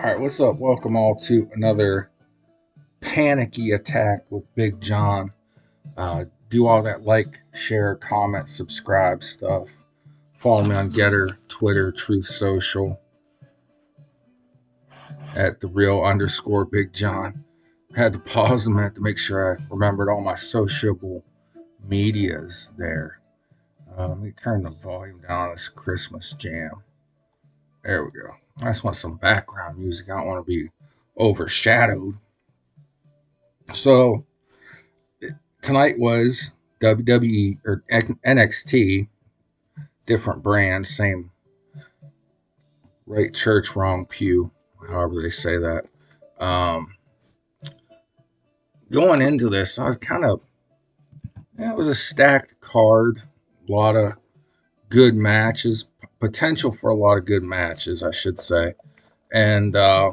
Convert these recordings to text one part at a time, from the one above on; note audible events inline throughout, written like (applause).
All right, what's up? Welcome all to another panicky attack with Big John. Uh, do all that like, share, comment, subscribe stuff. Follow me on GETTR, Twitter, Truth Social at the real underscore Big John. had to pause a minute to make sure I remembered all my sociable medias there. Uh, let me turn the volume down on this Christmas jam. There we go. I just want some background music. I don't want to be overshadowed. So tonight was WWE or NXT, different brand, same right church, wrong pew, however they say that. Um, going into this, I was kind of, it was a stacked card, a lot of good matches, potential for a lot of good matches, I should say. And uh,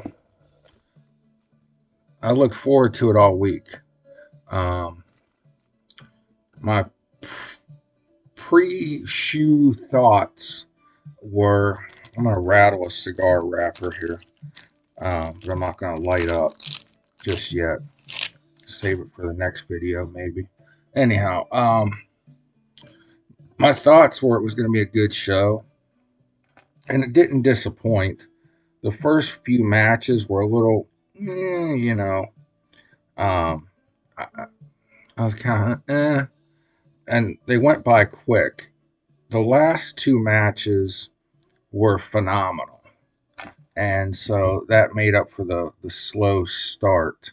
I look forward to it all week. Um, my pre shoe thoughts were I'm going to rattle a cigar wrapper here, um, but I'm not going to light up just yet. Save it for the next video, maybe. Anyhow, um, my thoughts were it was going to be a good show and it didn't disappoint. The first few matches were a little, mm, you know, um, I, I was kind of eh, and they went by quick. The last two matches were phenomenal, and so that made up for the the slow start.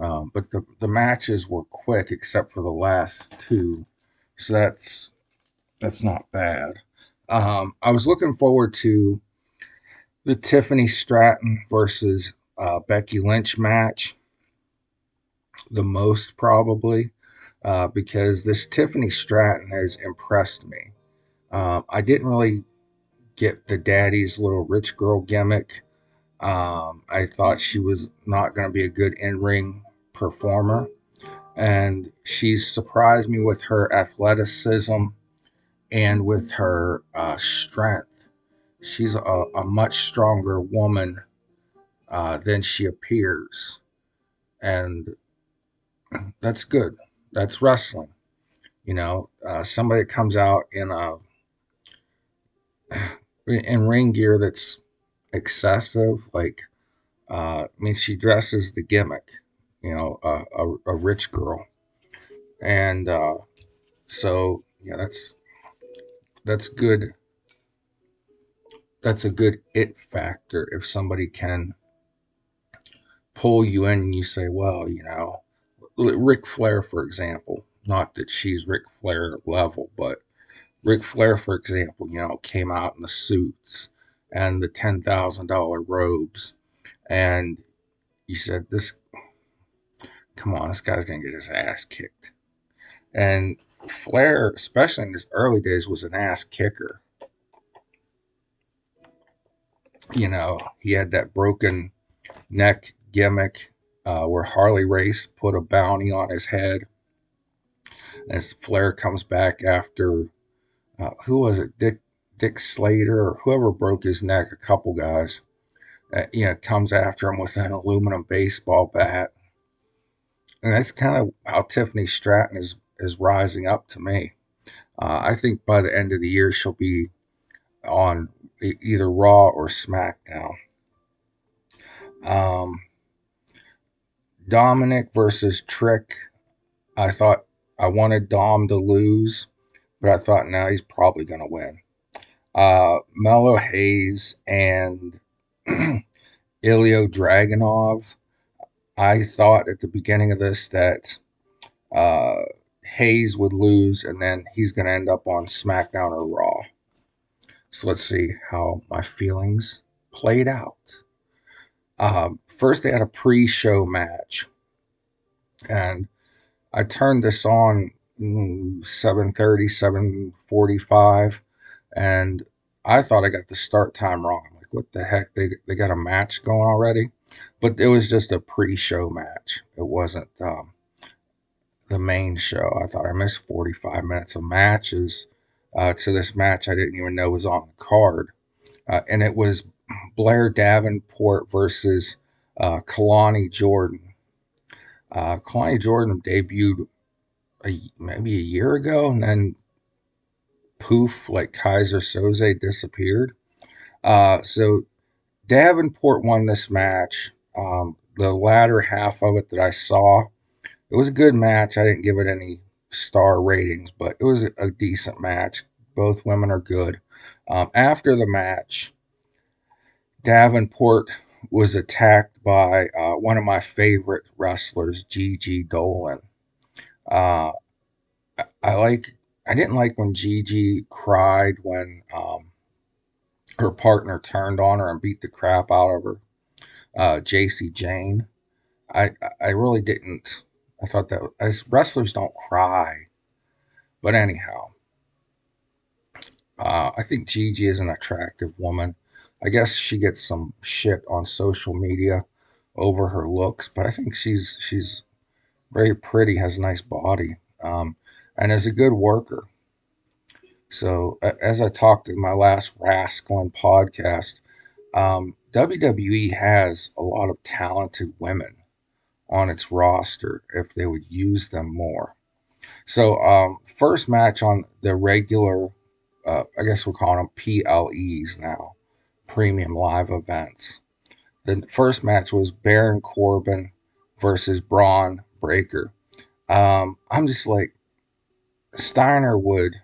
Um, but the the matches were quick except for the last two, so that's that's not bad. Um, I was looking forward to the Tiffany Stratton versus uh, Becky Lynch match the most, probably, uh, because this Tiffany Stratton has impressed me. Um, I didn't really get the daddy's little rich girl gimmick. Um, I thought she was not going to be a good in ring performer. And she's surprised me with her athleticism and with her uh, strength. She's a, a, much stronger woman uh, than she appears. And that's good. That's wrestling. You know, uh, somebody comes out in a (sighs) in ring gear that's excessive. Like, uh, I mean, she dresses the gimmick. You know, a, a rich girl, and uh, so yeah, that's that's good. That's a good it factor if somebody can pull you in and you say, well, you know, Ric Flair, for example, not that she's Ric Flair level, but Ric Flair, for example, you know, came out in the suits and the $10,000 robes. And you said, this, come on, this guy's going to get his ass kicked. And Flair, especially in his early days, was an ass kicker. You know, he had that broken neck gimmick uh, where Harley Race put a bounty on his head. As Flair comes back after, uh, who was it? Dick Dick Slater or whoever broke his neck, a couple guys, uh, you know, comes after him with an aluminum baseball bat. And that's kind of how Tiffany Stratton is is rising up to me. Uh, I think by the end of the year, she'll be on either Raw or SmackDown. Um, Dominic versus Trick. I thought I wanted Dom to lose, but I thought now he's probably going to win. Uh, Melo Hayes and (clears throat) Ilja Dragunov. I thought at the beginning of this that uh, Hayes would lose, and then he's going to end up on SmackDown or Raw. So let's see how my feelings played out. Um, first, they had a pre-show match, and I turned this on 7:30, 7:45, and I thought I got the start time wrong. I'm like, what the heck? They they got a match going already, but it was just a pre-show match. It wasn't um, the main show. I thought I missed 45 minutes of matches uh, to this match I didn't even know was on the card. Uh, and it was Blair Davenport versus uh, Kelani Jordan. Uh, Kelani Jordan debuted a, maybe a year ago, and then poof, like Keyser Söze disappeared. Uh, so Davenport won this match. Um, the latter half of it that I saw, it was a good match. I didn't give it any star ratings, but it was a, decent match. Both women are good. Um, after the match, Davenport was attacked by uh, one of my favorite wrestlers, Gigi Dolan. Uh, I, like. I didn't like when Gigi cried when um, her partner turned on her and beat the crap out of her. Uh, Jacy Jayne. I I really didn't. I thought that as wrestlers don't cry, but anyhow, uh, I think Gigi is an attractive woman. I guess she gets some shit on social media over her looks, but I think she's she's very pretty, has a nice body, um, and is a good worker. So as I talked in my last Rascalin podcast, um, WWE has a lot of talented women on its roster if they would use them more. So um, first match on the regular, uh, I guess we're calling them PLEs now, premium live events. The first match was Baron Corbin versus Bron Breakker. Um, I'm just like Steiner would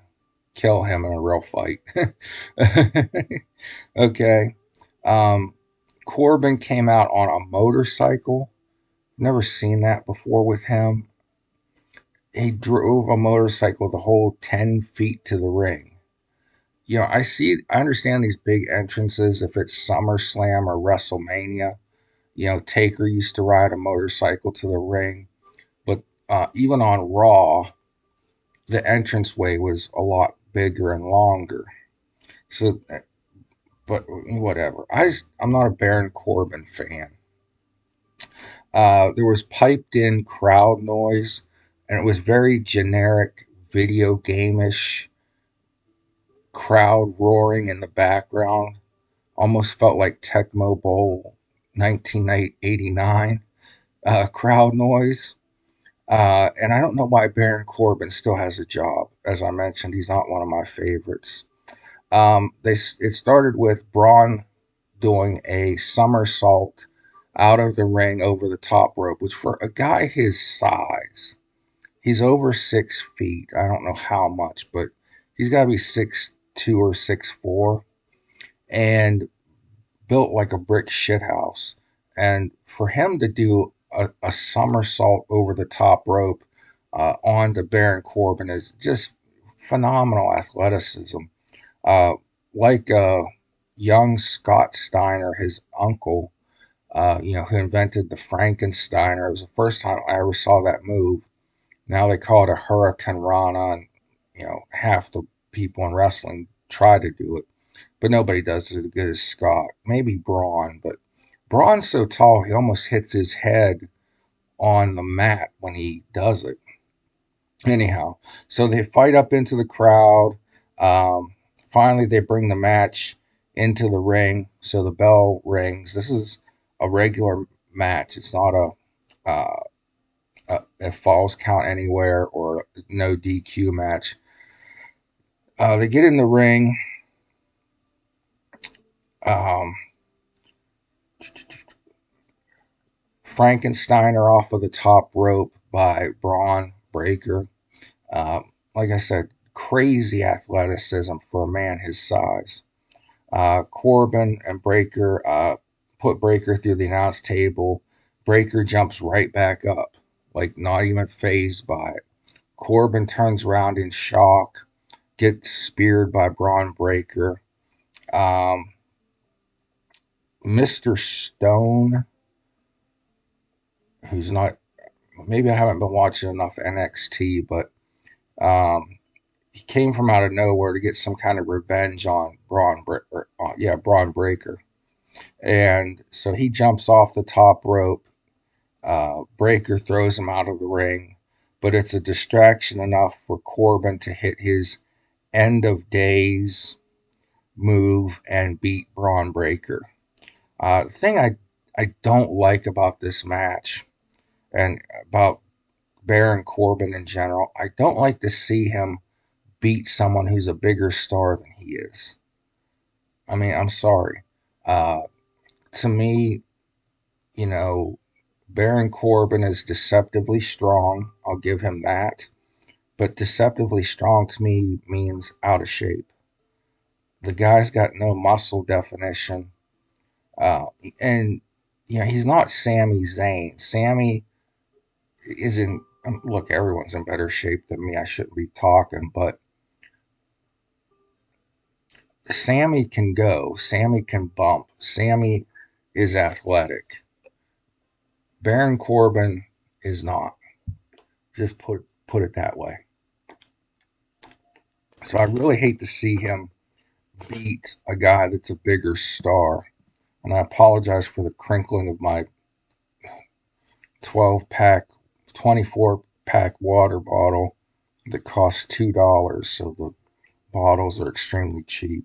kill him in a real fight. (laughs) okay. Um, Corbin came out on a motorcycle. Never seen that before with him. He drove a motorcycle the whole 10 feet to the ring. You know, I see, I understand these big entrances if it's SummerSlam or WrestleMania. You know, Taker used to ride a motorcycle to the ring. But uh, even on Raw, the entranceway was a lot bigger and longer. So, but whatever. I just, I'm not a Baron Corbin fan. Uh, there was piped in crowd noise, and it was very generic video game-ish crowd roaring in the background. Almost felt like Tecmo Bowl 1989 uh, crowd noise. Uh, and I don't know why Baron Corbin still has a job. As I mentioned, he's not one of my favorites. Um, they it started with Bron doing a somersault out of the ring over the top rope, which for a guy his size, he's over six feet. I don't know how much, but he's got to be six two or six four, and built like a brick shithouse. And for him to do a, a somersault over the top rope uh, onto Baron Corbin is just phenomenal athleticism. Uh, like uh, young Scott Steiner, his uncle, uh, you know, who invented the Frankensteiner. It was the first time I ever saw that move. Now they call it a hurricanrana, and you know, half the people in wrestling try to do it, but nobody does it as good as Scott. Maybe Bron, but Bron's so tall he almost hits his head on the mat when he does it. Anyhow, so they fight up into the crowd. Um, finally, they bring the match into the ring. So the bell rings. This is a regular match. It's not a, uh, a, a falls count anywhere or no DQ match. Uh, they get in the ring. Um, Frankensteiner off of the top rope by Bron Breakker. Uh, like I said, crazy athleticism for a man his size. Uh, Corbin and Breakker uh, put Breakker through the announce table. Breakker jumps right back up, like not even phased by it. Corbin turns around in shock, gets speared by Bron Breakker. Um, Mr. Stone who's not maybe I haven't been watching enough NXT, but um, he came from out of nowhere to get some kind of revenge on Bron, or, uh, yeah, Bron Breakker, and so he jumps off the top rope. Uh, Breakker throws him out of the ring, but it's a distraction enough for Corbin to hit his end of days move and beat Bron Breakker. Uh, the thing I, I don't like about this match and about Baron Corbin in general, I don't like to see him beat someone who's a bigger star than he is. I mean, I'm sorry. Uh, to me, you know, Baron Corbin is deceptively strong. I'll give him that. But deceptively strong to me means out of shape. The guy's got no muscle definition. Uh, and, you know, he's not Sami Zayn. Sami is in, um, look, everyone's in better shape than me. I shouldn't be talking, but Sami can go. Sami can bump. Sami is athletic. Baron Corbin is not. Just put put it that way. So I really hate to see him beat a guy that's a bigger star. And I apologize for the crinkling of my 12 pack, 24 pack water bottle that costs $2. So the bottles are extremely cheap.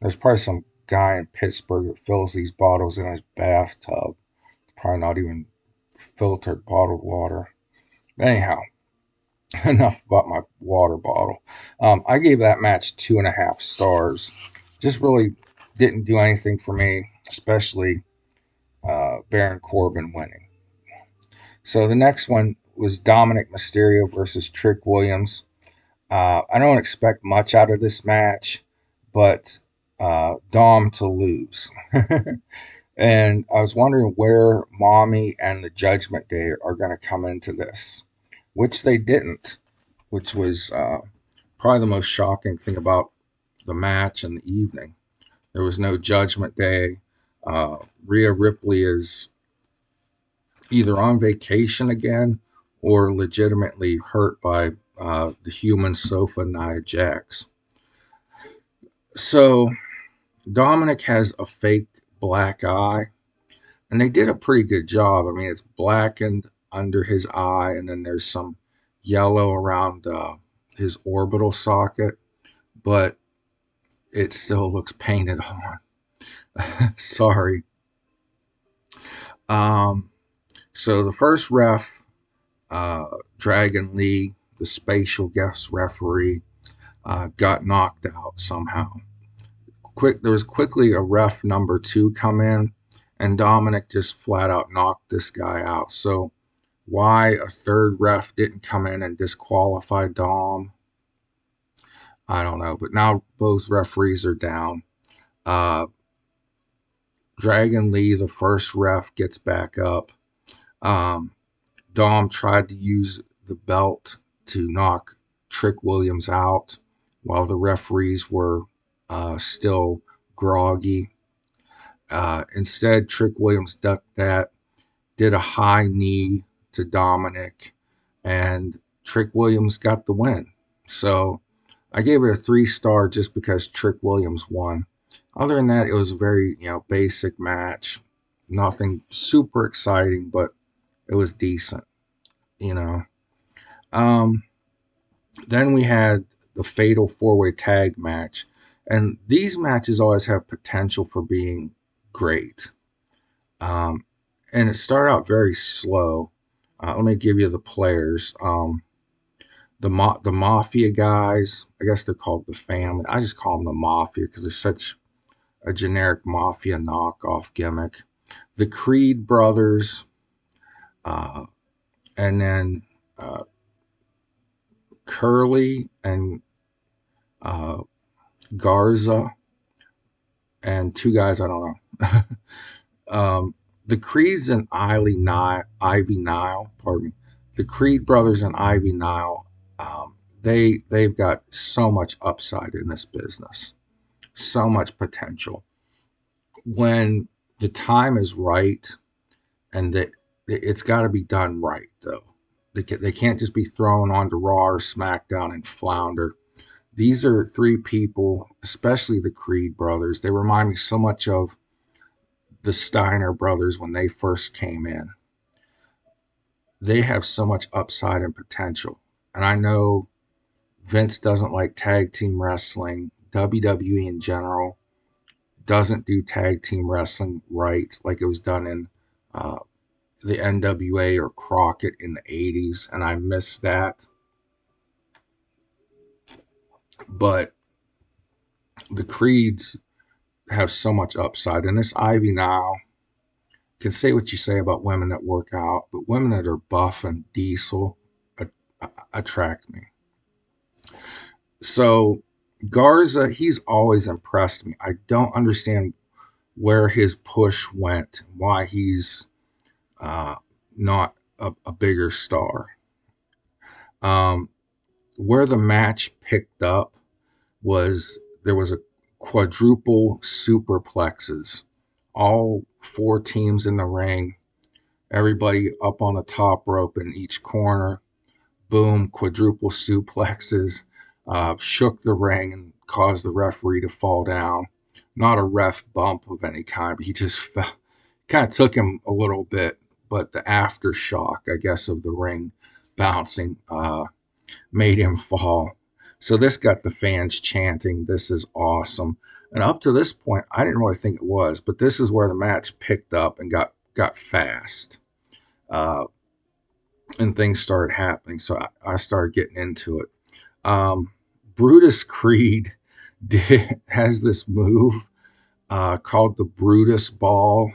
There's probably some guy in Pittsburgh that fills these bottles in his bathtub. Probably not even filtered bottled water. Anyhow, (laughs) enough about my water bottle. Um, I gave that match two and a half stars. Just really didn't do anything for me, especially uh, Baron Corbin winning. So the next one was Dominic Mysterio versus Trick Williams. Uh, I don't expect much out of this match, but uh, Dom to lose. (laughs) and I was wondering where Mommy and the Judgment Day are going to come into this, which they didn't, which was uh, probably the most shocking thing about the match and the evening. There was no Judgment Day. Uh, Rhea Ripley is either on vacation again or legitimately hurt by uh, the human sofa Nia Jax. So Dominic has a fake black eye, and they did a pretty good job. I mean, it's blackened under his eye, and then there's some yellow around uh, his orbital socket, but it still looks painted on. (laughs) Sorry. Um, so the first ref, uh, Dragon Lee, the spatial guest referee, uh, got knocked out somehow quick there was quickly a ref number two come in and Dominic just flat out knocked this guy out. So why a third ref didn't come in and disqualify Dom, I don't know. But now both referees are down. Uh, Dragon Lee, the first ref, gets back up. Um, Dom tried to use the belt to knock Trick Williams out while the referees were uh, still groggy. Uh, instead, Trick Williams ducked that, did a high knee to Dominic, and Trick Williams got the win. So I gave it a three star just because Trick Williams won. Other than that, it was a very you know basic match. Nothing super exciting, but it was decent. You know. Um, then we had the fatal four way tag match. And these matches always have potential for being great. Um, and it started out very slow. Uh, let me give you the players. Um, the ma- the mafia guys, I guess they're called the family. I just call them the mafia because they're such a generic mafia knockoff gimmick. The Creed brothers, uh, and then uh, Curly and uh, Garza, and two guys I don't know. (laughs) um, the Creeds and Ivy Nile, Ivy Nile, pardon me, the Creed brothers and Ivy Nile, um, they they've got so much upside in this business, so much potential. When the time is right, and that it's got to be done right though. They, can, they can't just be thrown onto Raw or SmackDown and flounder these are three people, especially the Creed brothers. They remind me so much of the Steiner brothers when they first came in. They have so much upside and potential. And I know Vince doesn't like tag team wrestling, WWE in general. doesn't do tag team wrestling right like it was done in uh, the NWA or Crockett in the 80s, and I miss that. But the Creeds have so much upside, and this Ivy now can say what you say about women that work out, but women that are buff and diesel attract me. So Garza, he's always impressed me. I don't understand where his push went, why he's uh, not a, a, bigger star. Um, where the match picked up was there was a quadruple superplexes, all four teams in the ring, everybody up on the top rope in each corner. Boom, quadruple suplexes, uh, shook the ring and caused the referee to fall down. Not a ref bump of any kind, but he just (laughs) fell, kind of took him a little bit, but the aftershock, I guess, of the ring bouncing uh, made him fall. So this got the fans chanting, This is awesome. And up to this point, I didn't really think it was, but this is where the match picked up and got got fast, uh, and things started happening. So I, I started getting into it. Um, Brutus Creed (laughs) did, has this move uh, called the Brutus Ball.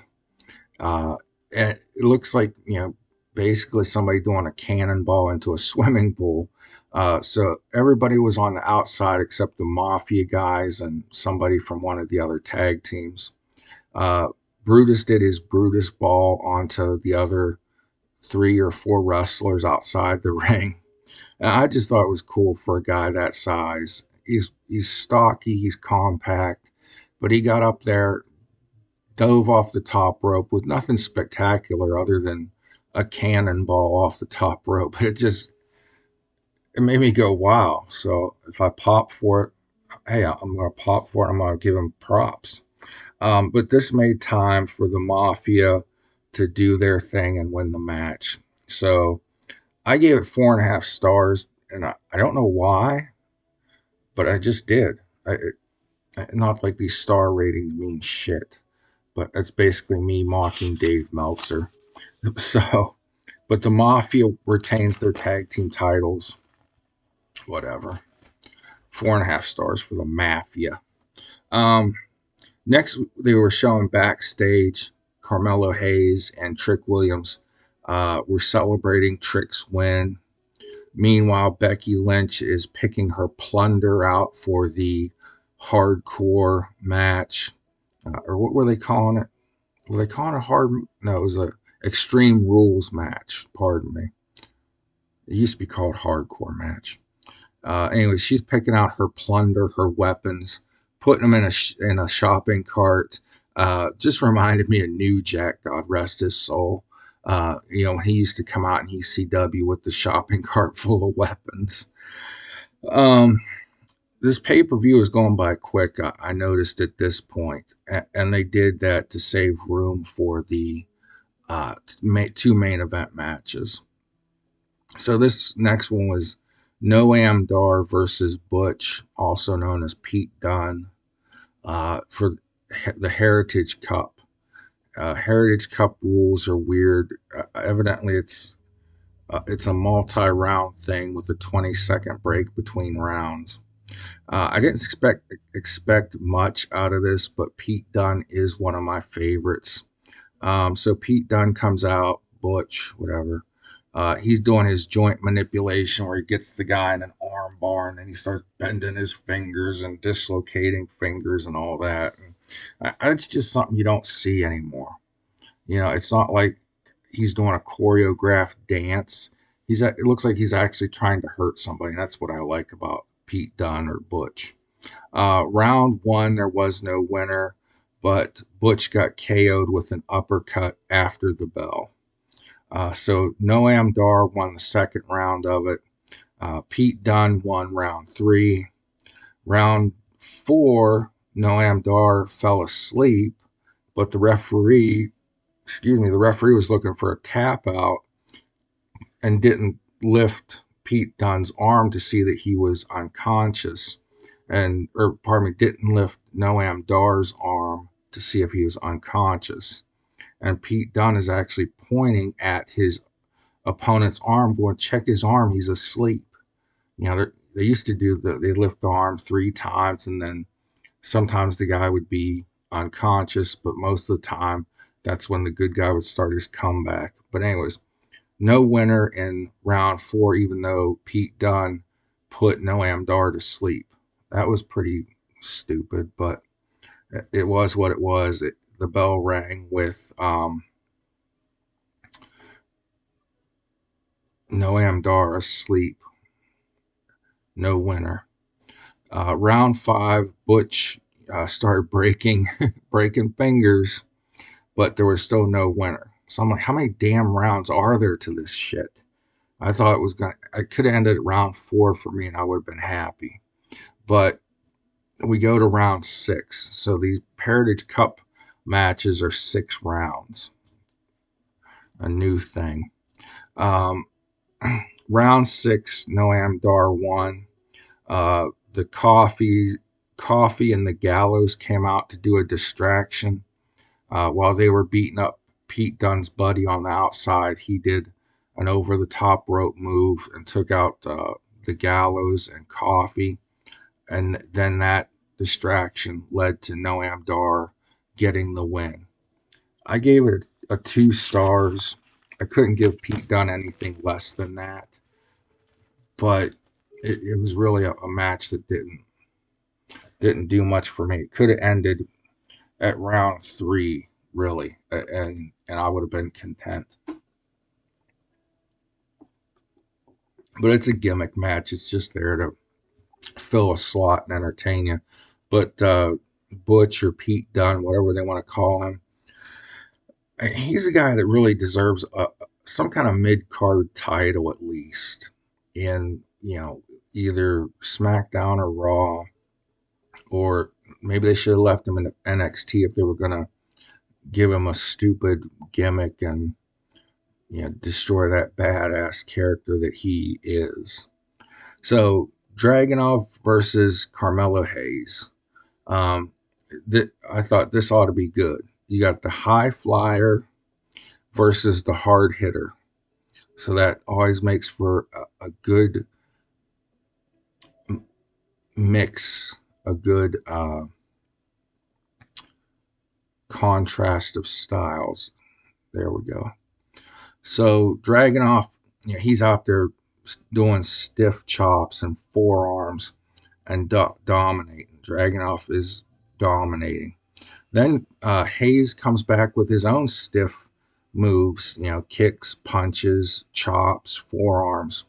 Uh, it looks like you know basically somebody doing a cannonball into a (laughs) swimming pool. Uh, so everybody was on the outside except the Mafia guys and somebody from one of the other tag teams. Uh, Brutus did his Brutus ball onto the other three or four wrestlers outside the (laughs) ring. And I just thought it was cool for a guy that size. He's he's stocky, he's compact, but he got up there, dove off the top rope with nothing spectacular other than a cannonball off the top rope. But (laughs) it just it made me go, wow. So if I pop for it, hey, I'm gonna pop for it. I'm gonna give him props. Um, but this made time for the Mafia to do their thing and win the match. So I gave it four and a half stars, and I, I don't know why, but I just did. I, not like these star ratings mean shit, but it's basically me mocking Dave Meltzer. (laughs) So, but the Mafia retains their tag team titles. Whatever. Four and a half stars for the Mafia. Um, next, they were showing backstage Carmelo Hayes and Trick Williams uh, were celebrating Trick's win. Meanwhile, Becky Lynch is picking her plunder out for the hardcore match. Uh, or what were they calling it? Were they calling it hard? No, it was a Extreme Rules match. Pardon me. It used to be called Hardcore match. Uh, anyway, she's picking out her plunder, her weapons, putting them in a sh- in a shopping cart. Uh, just reminded me of New Jack, God rest his soul. Uh, you know, he used to come out in ECW with the shopping (laughs) cart full of weapons. Um, this pay per view is going by quick. I, I noticed at this point, and they did that to save room for the uh, two main event matches. So this next one was Noam Dar versus Butch, also known as Pete Dunne, uh, for the Heritage Cup. Uh, Heritage Cup rules are weird. Uh, evidently, it's uh, it's a multi-round thing with a 20-second break between rounds. Uh, I didn't expect expect much out of this, but Pete Dunne is one of my favorites. Um, so Pete Dunne comes out, Butch, whatever. Uh, he's doing his joint manipulation where he gets the guy in an arm bar and then he starts bending his fingers and dislocating fingers and all that. And it's just something you don't see anymore. You know, it's not like he's doing a choreographed dance. He's it looks like he's actually trying to hurt somebody. That's what I like about Pete Dunne or Butch. Uh, round one, there was no winner but Butch got KO'd with an uppercut after the bell. Uh, so Noam Dar won the second round of it. Uh, Pete Dunne won round three. Round four, Noam Dar fell asleep, but the referee, excuse me, the referee was looking for a tap out and didn't lift Pete Dunne's arm to see that he was unconscious and or pardon me, didn't lift Noam Dar's arm to see if he was unconscious. And Pete Dunne is actually pointing at his opponent's arm, going, check his arm, he's asleep. You know, they used to do the, they lift the arm three times and then sometimes the guy would be unconscious, but most of the time that's when the good guy would start his comeback. But anyways, no winner in round four, even though Pete Dunne put Noam Dar to sleep. That was pretty stupid, but it was what it was. It, the bell rang with um, Noam Dar asleep. No winner. Uh, round five, Butch uh, started breaking (laughs) breaking fingers, but there was still no winner. So I'm like, how many damn rounds are there to this shit? I thought it was gonna. I could have ended at round four for me, and I would have been happy. But we go to round six. So these Heritage Cup matches are six rounds. A new thing. Um, (clears throat) round six, Noam Dar won. Uh, the Coffey, Coffey, and the Gallus came out to do a distraction uh, while they were beating up Pete Dunne's buddy on the outside. He did an over the top rope move and took out uh, the Gallus and Coffey. And then that distraction led to Noam Dar getting the win. I gave it a two stars. I couldn't give Pete Dunne anything less than that. But it, it was really a, a, match that didn't didn't do much for me. It could have ended at round three, really, and and I would have been content. But it's a gimmick match. It's just there to fill a slot and entertain you. But uh, Butch or Pete Dunne, whatever they want to call him, he's a guy that really deserves a, some kind of mid card title at least in you know either SmackDown or Raw, or maybe they should have left him in NXT if they were gonna give him a stupid gimmick and you know destroy that badass character that he is. So Dragunov versus Carmelo Hayes. Um, that I thought this ought to be good. You got the high flyer versus the hard hitter, so that always makes for a, a good mix, a good uh, contrast of styles. There we go. So Dragunov, you know, he's out there doing stiff chops and forearms and do- dominating. Dragunov is dominating. Then uh, Hayes comes back with his own stiff moves, you know, kicks, punches, chops, forearms.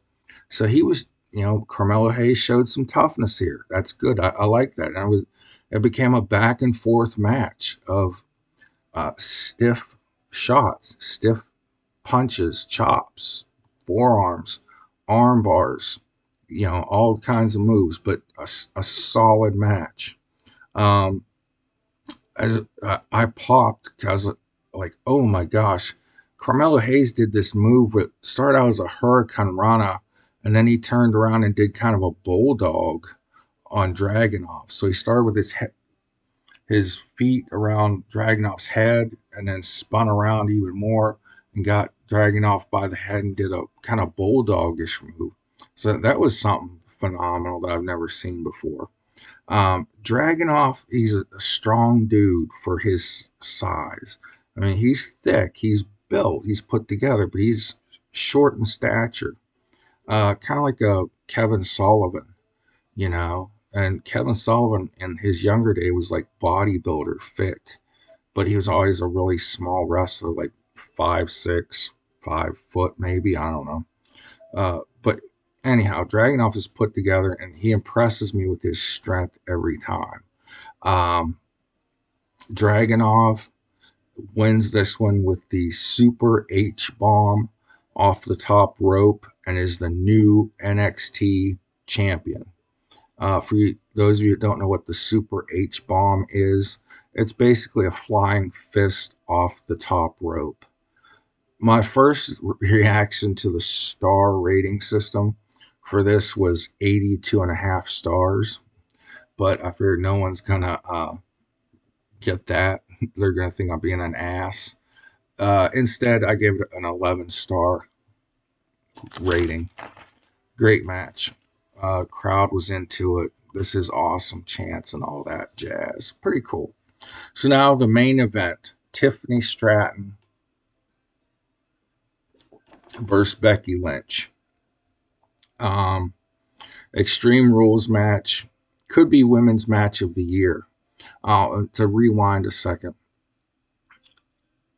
So he was, you know, Carmelo Hayes showed some toughness here. That's good. I, I like that. And it was, it became a back and forth match of uh, stiff shots, stiff punches, chops, forearms, arm bars, you know, all kinds of moves, but a, a solid match. Um, as uh, I popped because, like, oh my gosh, Carmelo Hayes did this move with started out as a hurricanrana, and then he turned around and did kind of a bulldog on Dragunov. So he started with his head, his feet around Dragunov's head, and then spun around even more and got off by the head and did a kind of bulldogish move. So that was something phenomenal that I've never seen before. Um, Dragunov, he's a, a strong dude for his size. I mean, he's thick, he's built, he's put together, but he's short in stature. Uh, kind of like a Kevin Sullivan, you know. And Kevin Sullivan in his younger day was like bodybuilder fit, but he was always a really small wrestler, like five six, five foot maybe. I don't know. Uh, but anyhow, Dragunov is put together, and he impresses me with his strength every time. Um, wins this one with the Super H bomb off the top rope and is the new NXT champion. Uh, for you, those of you that don't know what the Super H bomb is, it's basically a flying fist off the top rope my first reaction to the star rating system for this was 82 and a half stars but i figured no one's gonna uh, get that (laughs) they're to think I'm being an ass. Uh, instead, I gave it an 11 star rating. Great match. Uh, crowd was into it. This is awesome chance and all that jazz. Pretty cool. So now the main event Tiffany Stratton versus Becky Lynch. Um, Extreme Rules match could be women's match of the year. Uh, to rewind a second,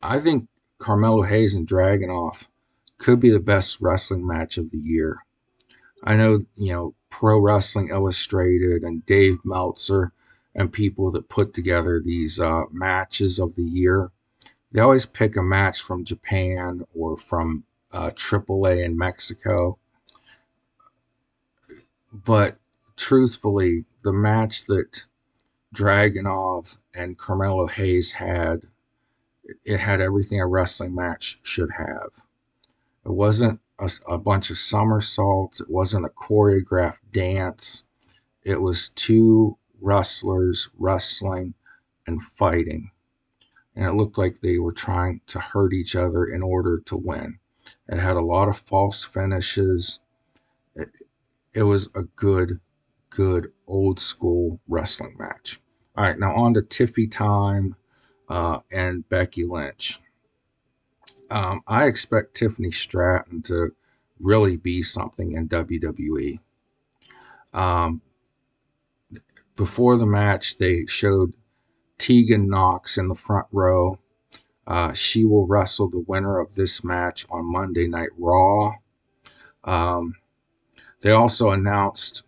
I think Carmelo Hayes and Dragunov could be the best wrestling match of the year. I know, you know, Pro Wrestling Illustrated and Dave Meltzer and people that put together these uh, matches of the year, they always pick a match from Japan or from uh, AAA in Mexico. But truthfully, the match that Dragunov and Carmelo Hayes had, it had everything a wrestling match should have. It wasn't a, a bunch of somersaults. It wasn't a choreographed dance. It was two wrestlers wrestling and fighting. And it looked like they were trying to hurt each other in order to win. It had a lot of false finishes. It, it was a good, good old school wrestling match. All right, now on to Tiffy Time uh, and Becky Lynch. Um, I expect Tiffany Stratton to really be something in WWE. Um, before the match, they showed Tegan Knox in the front row. Uh, she will wrestle the winner of this match on Monday Night Raw. Um, they also announced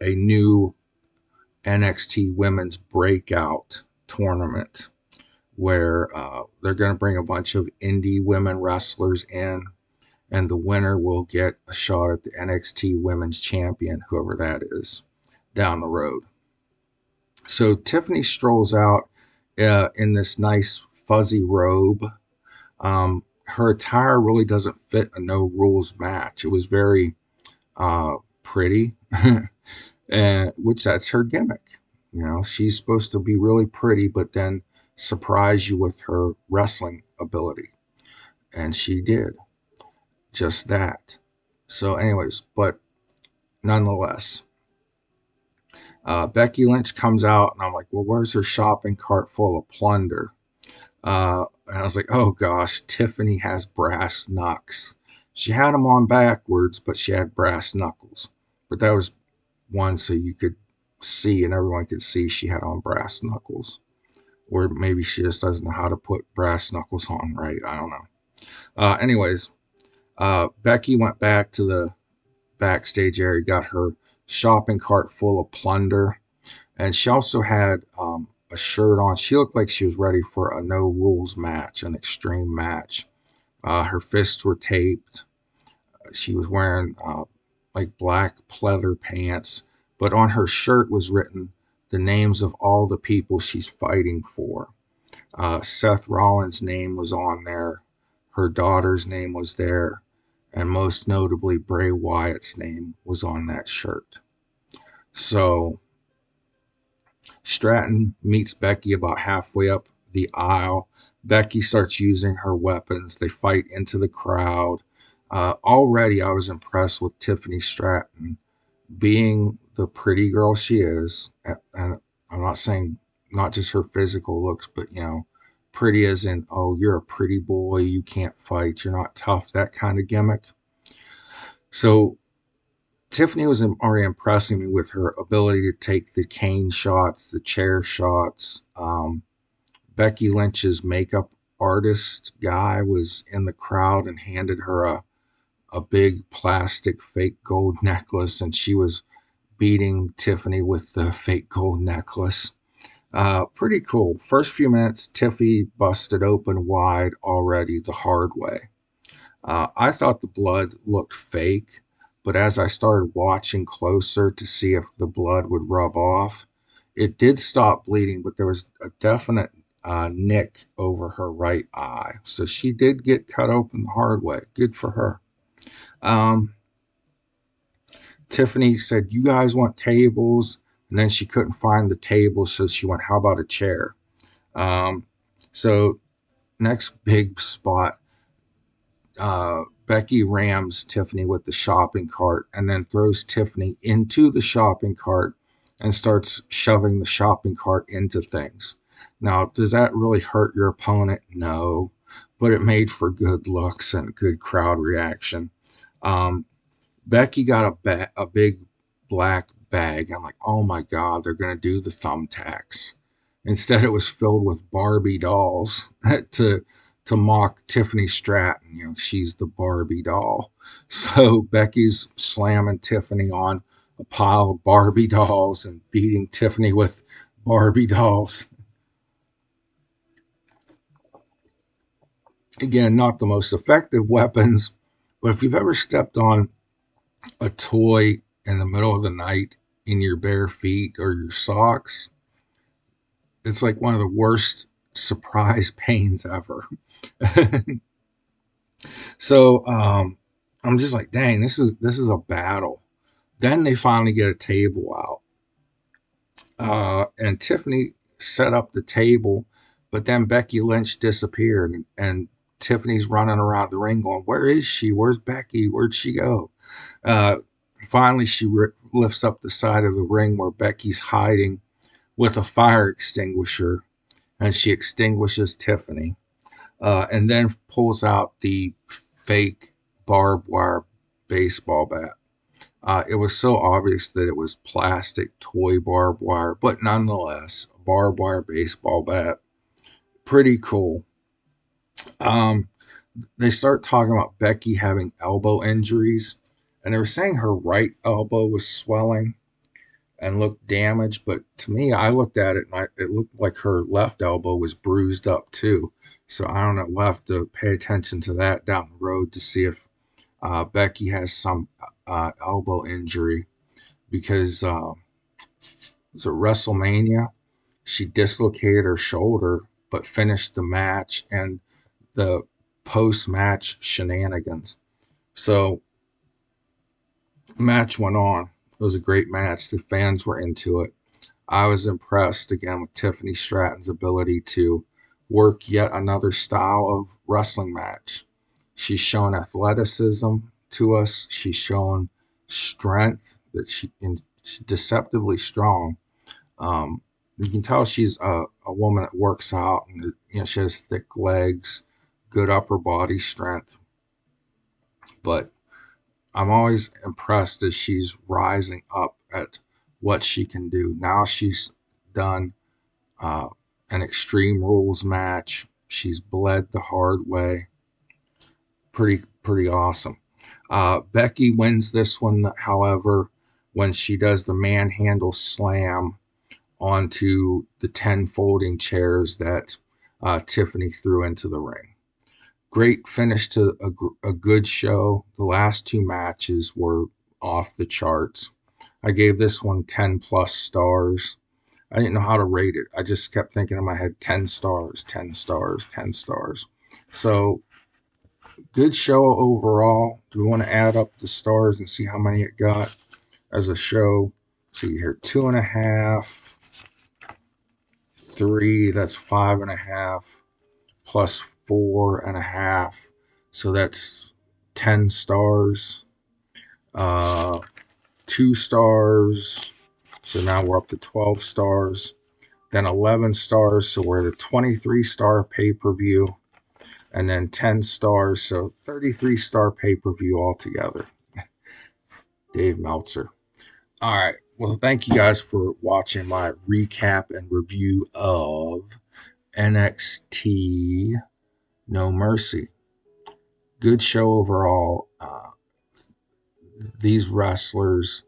a new NXT Women's Breakout tournament where uh, they're going to bring a bunch of indie women wrestlers in, and the winner will get a shot at the NXT Women's Champion, whoever that is, down the road. So Tiffany strolls out uh, in this nice fuzzy robe. Um, her attire really doesn't fit a no rules match. It was very uh, pretty, (laughs) and which that's her gimmick. You know, she's supposed to be really pretty, but then surprise you with her wrestling ability. And she did just that. So, anyways, but nonetheless, uh, Becky Lynch comes out, and I'm like, well, where's her shopping cart full of plunder? Uh, and I was like, oh gosh, Tiffany has brass knucks. She had them on backwards, but she had brass knuckles. But that was one so you could see and everyone could see she had on brass knuckles. Or maybe she just doesn't know how to put brass knuckles on right. I don't know. Uh, anyways, uh, Becky went back to the backstage area, got her shopping cart full of plunder. And she also had um, a shirt on. She looked like she was ready for a no rules match, an extreme match. Uh, her fists were taped. She was wearing uh, like black pleather pants, but on her shirt was written the names of all the people she's fighting for. Uh, Seth Rollins' name was on there. Her daughter's name was there and most notably Bray Wyatt's name was on that shirt. So Stratton meets Becky about halfway up the aisle. Becky starts using her weapons. They fight into the crowd. Uh, already, I was impressed with Tiffany Stratton being the pretty girl she is. And I'm not saying not just her physical looks, but you know, pretty as in, oh, you're a pretty boy, you can't fight, you're not tough, that kind of gimmick. So Tiffany was already impressing me with her ability to take the cane shots, the chair shots. Um, Becky Lynch's makeup artist guy was in the crowd and handed her a a big plastic fake gold necklace, and she was beating Tiffany with the fake gold necklace. Uh, pretty cool. First few minutes, Tiffy busted open wide already the hard way. Uh, I thought the blood looked fake, but as I started watching closer to see if the blood would rub off, it did stop bleeding, but there was a definite uh, nick over her right eye. So she did get cut open the hard way. Good for her. Um, Tiffany said, You guys want tables? And then she couldn't find the table, so she went, How about a chair? Um, So next big spot, uh, Becky rams Tiffany with the shopping cart and then throws Tiffany into the shopping cart and starts shoving the shopping cart into things. Now, does that really hurt your opponent? No, but it made for good looks and good crowd reaction. Um, Becky got a, ba- a big black bag. I'm like, oh my God, they're going to do the thumbtacks. Instead, it was filled with Barbie dolls (laughs) to to mock Tiffany Stratton. You know, she's the Barbie doll. (laughs) So Becky's slamming Tiffany on a pile of Barbie dolls and beating Tiffany with Barbie dolls. Again, not the most effective weapons, but if you've ever stepped on a toy in the middle of the night in your bare feet or your socks, it's like one of the worst surprise (laughs) pains ever. (laughs) so um, I'm just like, dang, this is this is a battle. Then they finally get a table out, uh, and Tiffany set up the table, but then Becky Lynch disappeared, and, and Tiffany's running around the ring going, "Where is she? Where's Becky? Where'd she go?" Uh, finally, she lifts up the side of the ring where Becky's hiding with a fire extinguisher, and she extinguishes Tiffany uh, and then pulls out the fake barbed wire baseball bat. Uh, it was so obvious that it was plastic toy barbed wire, but nonetheless, barbed wire baseball bat. Pretty cool. Um, they start talking about Becky having elbow injuries, and they were saying her right elbow was swelling and looked damaged. But to me, I looked at it and I, it looked like her left elbow was bruised up too. So I don't know. We'll have to pay attention to that down the road to see if uh, Becky has some uh, elbow injury because uh, was at WrestleMania. She dislocated her shoulder, but finished the match and the post match shenanigans. So, match went on. It was a great match. The fans were into it. I was impressed again with Tiffany Stratton's ability to work yet another style of wrestling match. She's shown athleticism to us. She's shown strength that she deceptively strong. Um, you can tell she's a, a woman that works out and you know she has thick legs, good upper body strength. But I'm always impressed as she's rising up at what she can do. Now she's done uh, an Extreme Rules match. She's bled the hard way. Pretty, pretty awesome. Uh, Becky wins this one, however, when she does the manhandle slam onto the 10 folding chairs that uh, Tiffany threw into the ring. Great finish to a, a good show. The last two matches were off the charts. I gave this one 10 plus stars. I didn't know how to rate it. I just kept thinking in my head 10 stars, 10 stars, 10 stars. So, good show overall. Do we want to add up the stars and see how many it got as a show? See here, two and a half, three, that's five and a half, plus four and a half. So that's 10 stars. Uh, two stars, so now we're up to 12 stars, then 11 stars. So we're at a 23 star pay per view, and then 10 stars. So 33 star pay per view altogether. (laughs) Dave Meltzer. All right. Well, thank you guys for watching my recap and review of NXT No Mercy. Good show overall. Uh, these wrestlers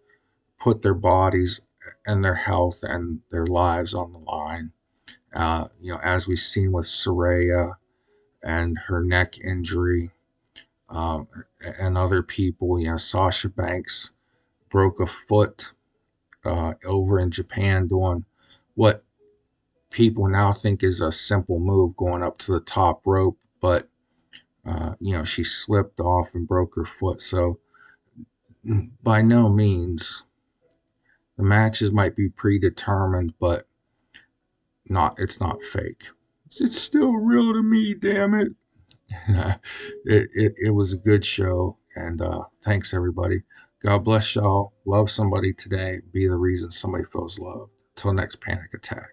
put their bodies and their health and their lives on the line. Uh, you know, as we've seen with Saraya and her neck injury, um, and other people, you know, Sasha Banks broke a foot uh, over in Japan doing what people now think is a simple move going up to the top rope, but uh, you know, she slipped off and broke her foot. So, by no means the matches might be predetermined, but not it's not fake. It's still real to me, damn it. (laughs) it, it, it was a good show. And uh, thanks, everybody. God bless y'all. Love somebody today. Be the reason somebody feels loved. Till next panic attack.